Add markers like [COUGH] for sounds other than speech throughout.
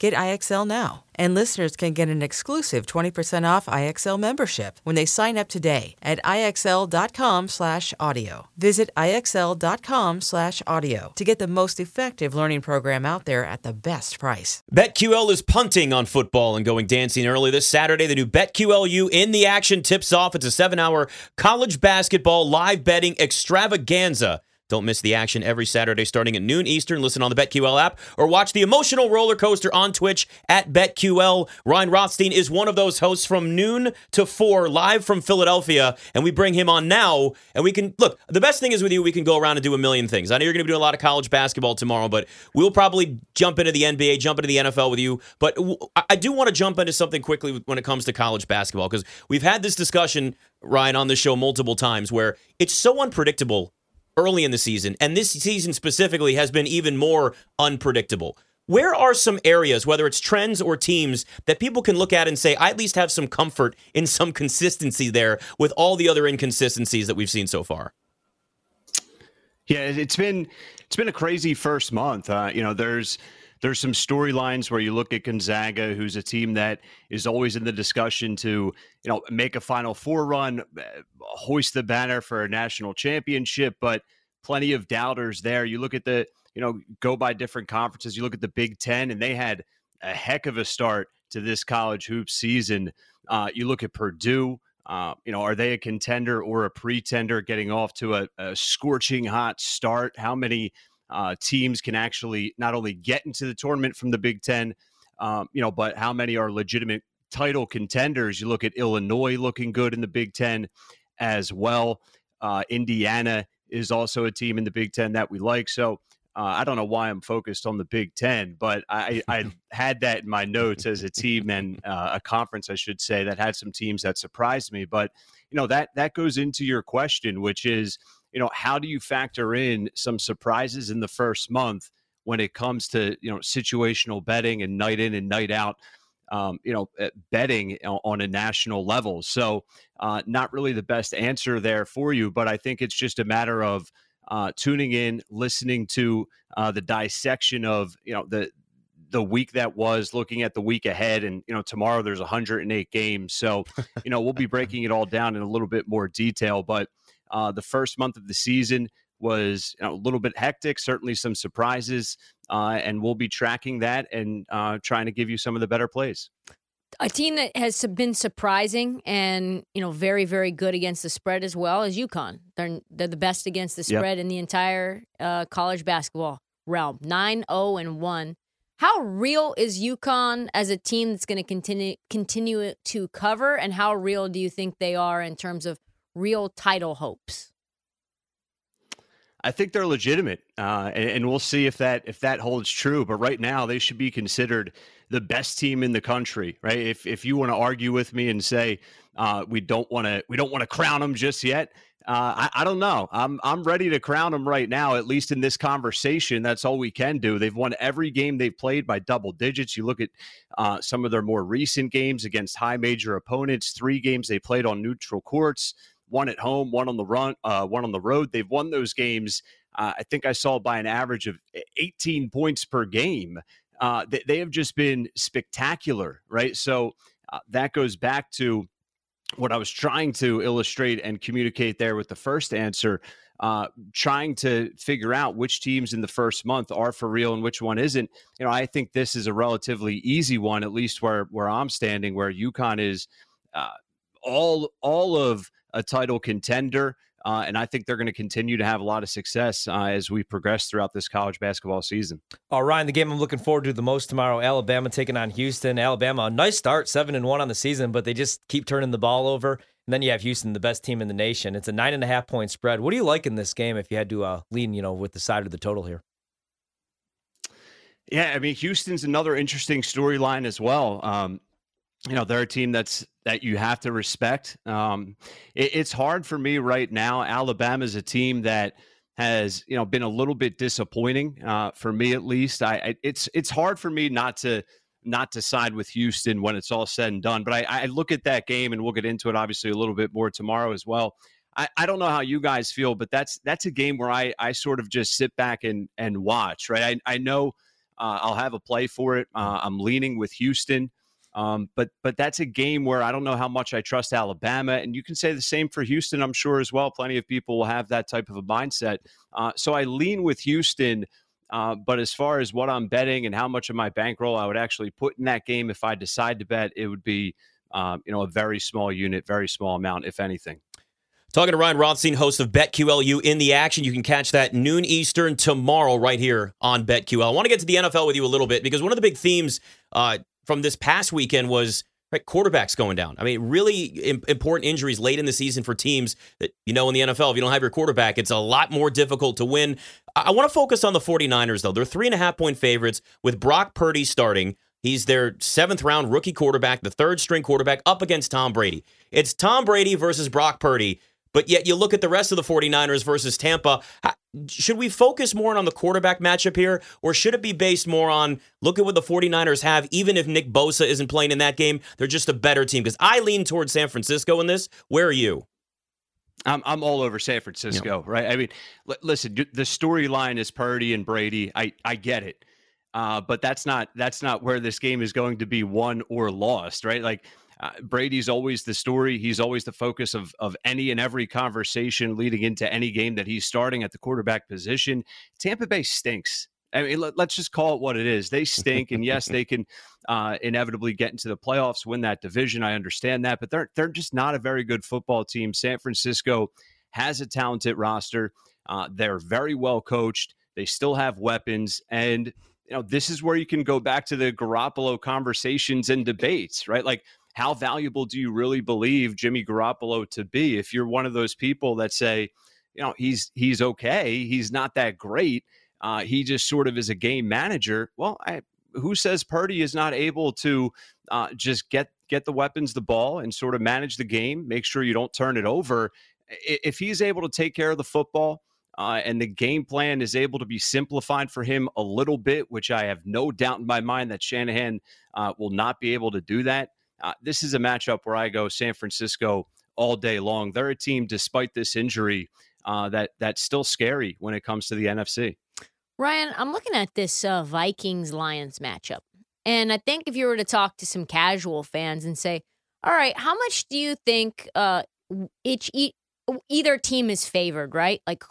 Get IXL now. And listeners can get an exclusive 20% off IXL membership when they sign up today at IXL.com/audio. Visit IXL.com/audio to get the most effective learning program out there at the best price. BetQL is punting on football and going dancing early this Saturday. The new BetQLU in the action tips off. It's a 7-hour college basketball live betting extravaganza don't miss the action every Saturday starting at noon Eastern. Listen on the BetQL app or watch the emotional roller coaster on Twitch at BetQL. Ryan Rothstein is one of those hosts from noon to 4 live from Philadelphia, and we bring him on now. And we can look, the best thing is with you, we can go around and do a million things. I know you're going to be doing a lot of college basketball tomorrow, but we'll probably jump into the NBA, jump into the NFL with you. But I do want to jump into something quickly when it comes to college basketball because we've had this discussion, Ryan, on the show multiple times where it's so unpredictable early in the season, and this season specifically has been even more unpredictable. Where are some areas, whether it's trends or teams, that people can look at and say, I at least have some comfort in some consistency there with all the other inconsistencies that we've seen so far? Yeah, it's been it's been a crazy first month. Uh, you know, there's there's some storylines where you look at Gonzaga, who's a team that is always in the discussion to, you know, make a Final Four run, uh, hoist the banner for a national championship, but plenty of doubters there. You look at the, you know, go by different conferences. You look at the Big Ten, and they had a heck of a start to this college hoop season. Uh, you look at Purdue. Uh, you know, are they a contender or a pretender getting off to a, a scorching hot start? How many uh, teams can actually not only get into the tournament from the Big Ten, um, you know, but how many are legitimate title contenders? You look at Illinois looking good in the Big Ten as well. Uh, Indiana is also a team in the Big Ten that we like. So uh, I don't know why I'm focused on the Big Ten, but I, I [LAUGHS] had that in my notes as a team and uh, a conference, I should say, that had some teams that surprised me. But you know that that goes into your question, which is you know, how do you factor in some surprises in the first month when it comes to, you know, situational betting and night in and night out, um, you know, eh, betting on a national level? So, uh, not really the best answer there for you, but I think it's just a matter of uh, tuning in, listening to uh, the dissection of, you know, the, the week that was looking at the week ahead and you know tomorrow there's 108 games so you know we'll be [LAUGHS] breaking it all down in a little bit more detail but uh, the first month of the season was you know, a little bit hectic, certainly some surprises, uh, and we'll be tracking that and uh, trying to give you some of the better plays. A team that has been surprising and you know very very good against the spread as well as UConn. They're they're the best against the spread yep. in the entire uh, college basketball realm. 9-0 and one. How real is UConn as a team that's going to continue continue to cover, and how real do you think they are in terms of real title hopes? I think they're legitimate, uh, and, and, we'll see if that if that holds true. But right now, they should be considered the best team in the country, right? If if you want to argue with me and say uh, we don't want to we don't want to crown them just yet, uh, I, I, don't know. I'm I'm ready to crown them right now. At least in this conversation, that's all we can do. They've won every game they've played by double digits. You look at uh, some of their more recent games against high major opponents. Three games they played on neutral courts one at home, one on the run, uh, one on the road. They've won those games Uh, I think I saw by an average of 18 points per game. Uh, they, they, have just been spectacular, right? So uh, that goes back to what I was trying to illustrate and communicate there with the first answer. Uh, trying to figure out which teams in the first month are for real and which one isn't. You know, I think this is a relatively easy one, at least where where I'm standing, where UConn is uh, all all of a title contender. Uh, and I think they're going to continue to have a lot of success uh, as we progress throughout this college basketball season. All right, the game I'm looking forward to the most tomorrow: Alabama taking on Houston. Alabama, a nice start, seven and one on the season, but they just keep turning the ball over. And then you have Houston, the best team in the nation. It's a nine and a half point spread. What do you like in this game if you had to uh, lean, you know, with the side of the total here? Yeah, I mean, Houston's another interesting storyline as well. Um, you know they're a team that's that you have to respect. Um, it, it's hard for me right now. Alabama is a team that has you know been a little bit disappointing uh, for me at least. I, I, it's it's hard for me not to not to side with Houston when it's all said and done. But I, I look at that game, and we'll get into it obviously a little bit more tomorrow as well. I, I don't know how you guys feel, but that's that's a game where I I sort of just sit back and and watch. Right, I I know uh, I'll have a play for it. Uh, I'm leaning with Houston. Um, but but that's a game where I don't know how much I trust Alabama, and you can say the same for Houston. I'm sure as well. Plenty of people will have that type of a mindset. Uh, so I lean with Houston. Uh, but as far as what I'm betting and how much of my bankroll I would actually put in that game, if I decide to bet, it would be um, you know a very small unit, very small amount, if anything. Talking to Ryan Rothstein, host of BetQLU in the action. You can catch that noon Eastern tomorrow right here on BetQL. I want to get to the NFL with you a little bit because one of the big themes uh, from this past weekend was right, quarterbacks going down. I mean, really important injuries late in the season for teams that, you know, in the NFL, if you don't have your quarterback, it's a lot more difficult to win. I, I want to focus on the 49ers, though. They're three and a half point favorites with Brock Purdy starting. He's their seventh round rookie quarterback, the third string quarterback, up against Tom Brady. It's Tom Brady versus Brock Purdy. But yet you look at the rest of the 49ers versus Tampa. Should we focus more on the quarterback matchup here, or should it be based more on look at what the 49ers have, even if Nick Bosa isn't playing in that game? They're just a better team. Because I lean towards San Francisco in this. Where are you? I'm I'm all over San Francisco, right? I mean, l- listen, the storyline is Purdy and Brady. I I get it, uh, but that's not that's not where this game is going to be won or lost, right? Like uh, Brady's always the story. He's always the focus of of any and every conversation leading into any game that he's starting at the quarterback position. Tampa Bay stinks. I mean, let, us just call it what it is. They stink, and yes, they can uh, inevitably get into the playoffs, win that division. I understand that, but they're they're just not a very good football team. San Francisco has a talented roster. Uh, they're very well coached. They still have weapons, and you know this is where you can go back to the Garoppolo conversations and debates, right? Like how valuable do you really believe Jimmy Garoppolo to be? If you're one of those people that say, you know, he's he's okay, he's not that great, uh, he just sort of is a game manager. Well, I, who says Purdy is not able to uh, just get get the weapons, the ball, and sort of manage the game, make sure you don't turn it over. If he's able to take care of the football. Uh, and the game plan is able to be simplified for him a little bit, which I have no doubt in my mind that Shanahan uh, will not be able to do that. Uh, this is a matchup where I go San Francisco all day long. They're a team, despite this injury, uh, that that's still scary when it comes to the NFC. Ryan, I'm looking at this uh, Vikings Lions matchup, and I think if you were to talk to some casual fans and say, "All right, how much do you think uh, each e- either team is favored?" Right? Like,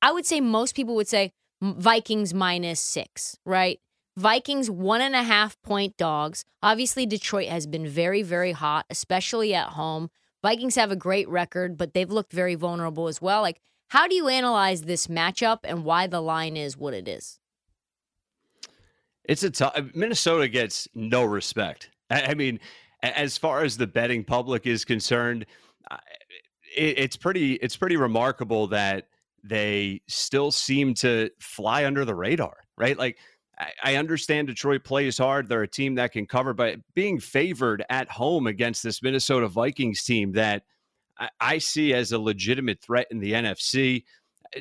I would say most people would say Vikings minus six, right? Vikings one and a half point dogs. Obviously, Detroit has been very, very hot, especially at home. Vikings have a great record, but they've looked very vulnerable as well. Like, how do you analyze this matchup and why the line is what it is? It's a tough. Minnesota gets no respect. I mean, as far as the betting public is concerned, it's pretty. It's pretty remarkable that they still seem to fly under the radar, right? Like I understand Detroit plays hard. They're a team that can cover, but being favored at home against this Minnesota Vikings team that I see as a legitimate threat in the NFC.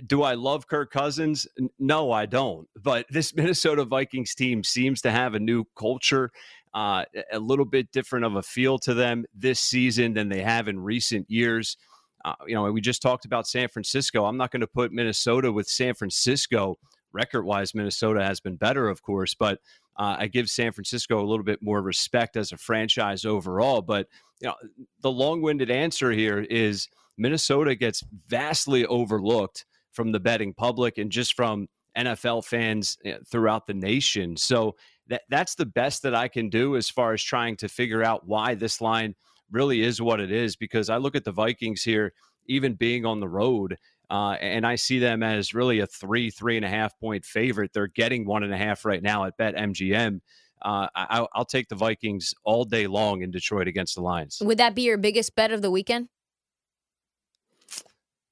Do I love Kirk Cousins? No, I don't. But this [LAUGHS] Minnesota Vikings team seems to have a new culture, uh, a little bit different of a feel to them this season than they have in recent years. Uh, you know, we just talked about San Francisco. I'm not going to put Minnesota with San Francisco. Record wise, Minnesota has been better, of course, but uh, I give San Francisco a little bit more respect as a franchise overall. But you know, the long-winded answer here is Minnesota gets vastly overlooked from the betting public and just from NFL fans eh, throughout the nation. So that that's the best that I can do as far as trying to figure out why this line really is what it is. Because I look at the Vikings here, even being on the road, uh, and I see them as really a three, three and a half point favorite. They're getting one and a half right now at BetMGM. Uh, I, will take the Vikings all day long in Detroit against the Lions. Would that be your biggest bet of the weekend?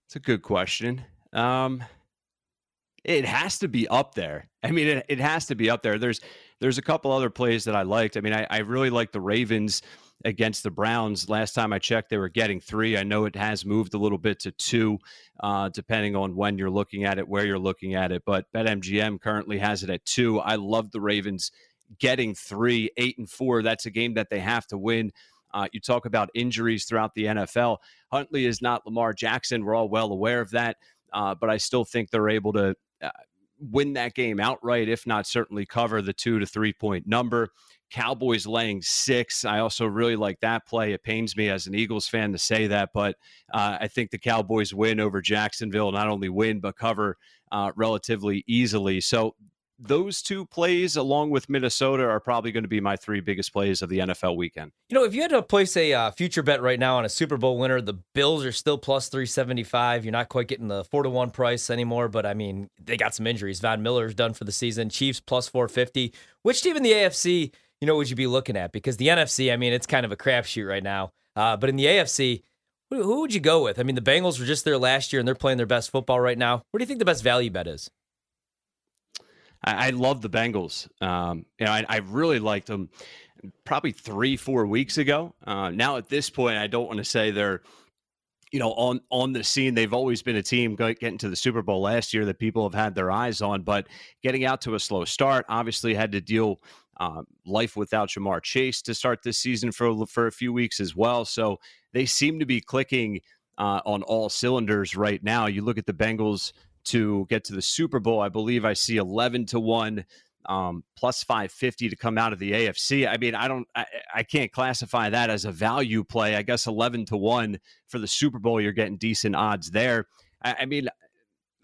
It's a good question. Um, it has to be up there. I mean, it, it has to be up there. There's there's a couple other plays that I liked. I mean, I, I really like the Ravens against the Browns. Last time I checked, they were getting three. I know it has moved a little bit to two, uh, depending on when you're looking at it, where you're looking at it. But BetMGM currently has it at two. I love the Ravens getting three, eight and four. That's a game that they have to win. Uh, you talk about injuries throughout the NFL. Huntley is not Lamar Jackson. We're all well aware of that. Uh, but I still think they're able to uh, win that game outright, if not certainly cover the two to three point number. Cowboys laying six. I also really like that play. It pains me as an Eagles fan to say that, but uh, I think the Cowboys win over Jacksonville, not only win, but cover uh, relatively easily. So those two plays, along with Minnesota, are probably going to be my three biggest plays of the NFL weekend. You know, if you had to place a uh, future bet right now on a Super Bowl winner, the Bills are still plus 375. You're not quite getting the four to one price anymore, but I mean, they got some injuries. Von Miller's done for the season. Chiefs plus 450. Which team in the AFC, you know, would you be looking at? Because the NFC, I mean, it's kind of a crapshoot right now. Uh, but in the AFC, who, who would you go with? I mean, the Bengals were just there last year and they're playing their best football right now. What do you think the best value bet is? I, I love the Bengals. Um, you know, I, I, really liked them probably three, four weeks ago. Uh, now at this point, I don't want to say they're, you know, on on the scene. They've always been a team getting to the Super Bowl last year that people have had their eyes on, but getting out to a slow start, obviously had to deal. Uh, life without Ja'Marr Chase to start this season for for a few weeks as well. So they seem to be clicking uh, on all cylinders right now. You look at the Bengals to get to the Super Bowl. I believe I see 11 to 1 um, plus 550 to come out of the AFC. I mean, I don't, I, I, can't classify that as a value play. I guess 11 to 1 for the Super Bowl, you're getting decent odds there. I, I mean,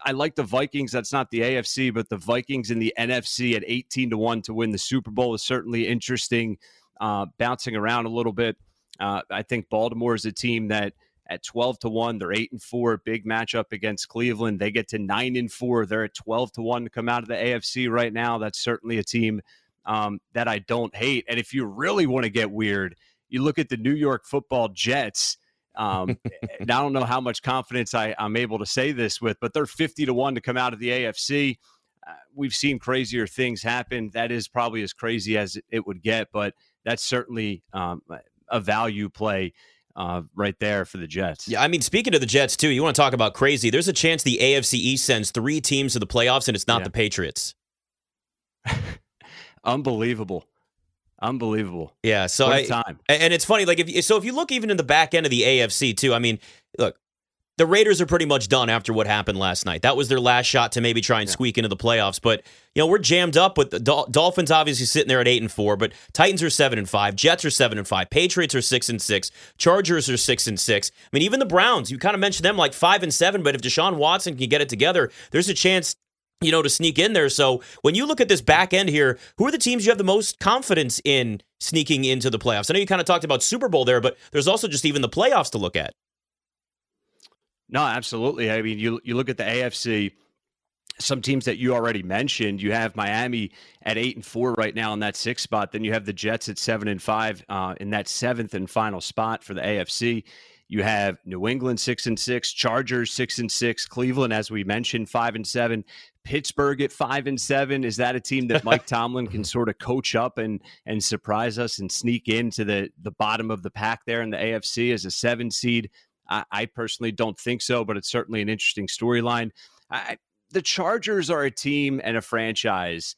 I like the Vikings. That's not the AFC, but the Vikings in the NFC at 18 to 1 to win the Super Bowl is certainly interesting. Uh, bouncing around a little bit. Uh, I think Baltimore is a team that at 12 to 1. They're 8 and 4. Big matchup against Cleveland. They get to 9 and 4. They're at 12 to 1 to come out of the AFC right now. That's certainly a team um, that I don't hate. And if you really want to get weird, you look at the New York football Jets. Um, [LAUGHS] and I don't know how much confidence I, I'm able to say this with, but they're 50 to 1 to come out of the AFC. Uh, we've seen crazier things happen. That is probably as crazy as it would get, but that's certainly um, a value play uh, right there for the Jets. Yeah, I mean, speaking of the Jets too, you want to talk about crazy? There's a chance the AFC East sends three teams to the playoffs, and it's not yeah. the Patriots. [LAUGHS] Unbelievable. Unbelievable. Yeah. So I, time. And it's funny, like if so, if you look even in the back end of the AFC too. I mean, look, the Raiders are pretty much done after what happened last night. That was their last shot to maybe try and yeah. squeak into the playoffs. But you know, we're jammed up with the Dol- Dolphins obviously sitting there at eight and four, but Titans are seven and five, Jets are seven and five, Patriots are six and six, Chargers are six and six. I mean, even the Browns, you kind of mentioned them like five and seven, but if Deshaun Watson can get it together, there's a chance you know, to sneak in there. So when you look at this back end here, who are the teams you have the most confidence in sneaking into the playoffs? I know you kind of talked about Super Bowl there, but there's also just even the playoffs to look at. No, absolutely. I mean, you you look at the AFC. Some teams that you already mentioned, you have Miami at eight and four right now in that sixth spot. Then you have the Jets at seven and five uh, in that seventh and final spot for the AFC. You have New England six and six, Chargers six and six, Cleveland, as we mentioned, five and seven, Pittsburgh at five and seven. Is that a team that Mike [LAUGHS] Tomlin can sort of coach up and and surprise us and sneak into the the bottom of the pack there in the AFC as a seven seed? I, I personally don't think so, but it's certainly an interesting storyline. The Chargers are a team and a franchise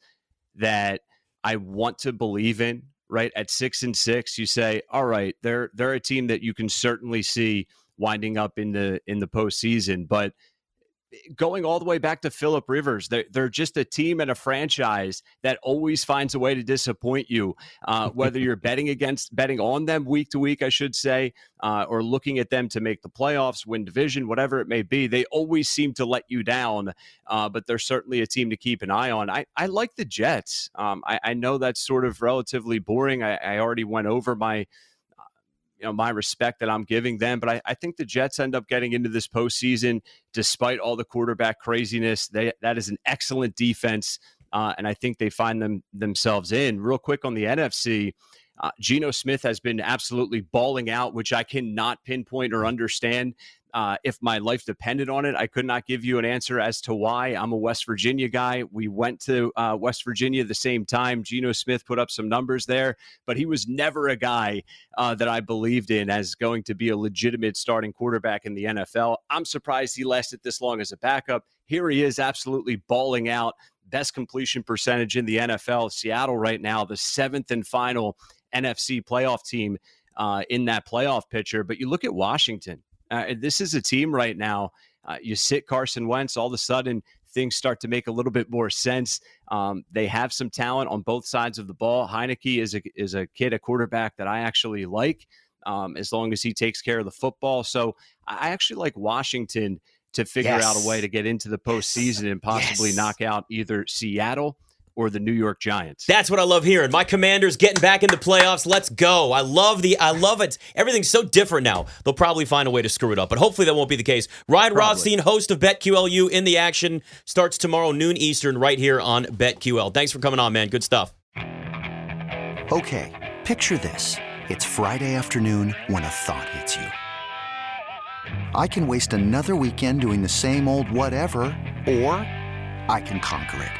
that I want to believe in. Right at six and six, you say, all right, they're they're a team that you can certainly see winding up in the in the postseason. But going all the way back to Philip Rivers. They're, they're just a team and a franchise that always finds a way to disappoint you, uh, whether you're [LAUGHS] betting against, betting on them week to week, I should say, uh, or looking at them to make the playoffs, win division, whatever it may be. They always seem to let you down, uh, but they're certainly a team to keep an eye on. I, I like the Jets. Um, I, I, know that's sort of relatively boring. I, I already went over my you know my respect that I'm giving them. But I, I, think the Jets end up getting into this postseason despite all the quarterback craziness. They that is an excellent defense, uh, and I think they find them themselves in. Real quick on the NFC. Uh, Geno Smith has been absolutely balling out, which I cannot pinpoint or understand. Uh, if my life depended on it, I could not give you an answer as to why. I'm a West Virginia guy. We went to uh, West Virginia the same time. Geno Smith put up some numbers there, but he was never a guy uh, that I believed in as going to be a legitimate starting quarterback in the NFL. I'm surprised he lasted this long as a backup. Here he is, absolutely balling out. Best completion percentage in the NFL. Seattle right now, the seventh and final NFC playoff team uh, in that playoff picture. But you look at Washington uh, this is a team right now. Uh, you sit Carson Wentz, all of a sudden things start to make a little bit more sense. Um, they have some talent on both sides of the ball. Heinicke is a is a kid, a quarterback that I actually like. Um, as long as he takes care of the football, so I actually like Washington to figure yes. out a way to get into the postseason yes. and possibly yes. knock out either Seattle or the New York Giants. That's what I love hearing. My Commanders getting back in the playoffs. Let's go. I love the I love it. Everything's so different now. They'll probably find a way to screw it up, but hopefully that won't be the case. Ryan probably. Rothstein, host of BetQLU in the action, starts tomorrow noon Eastern right here on BetQL. Thanks for coming on, man. Good stuff. Okay, picture this. It's Friday afternoon when a thought hits you. I can waste another weekend doing the same old whatever, or I can conquer it.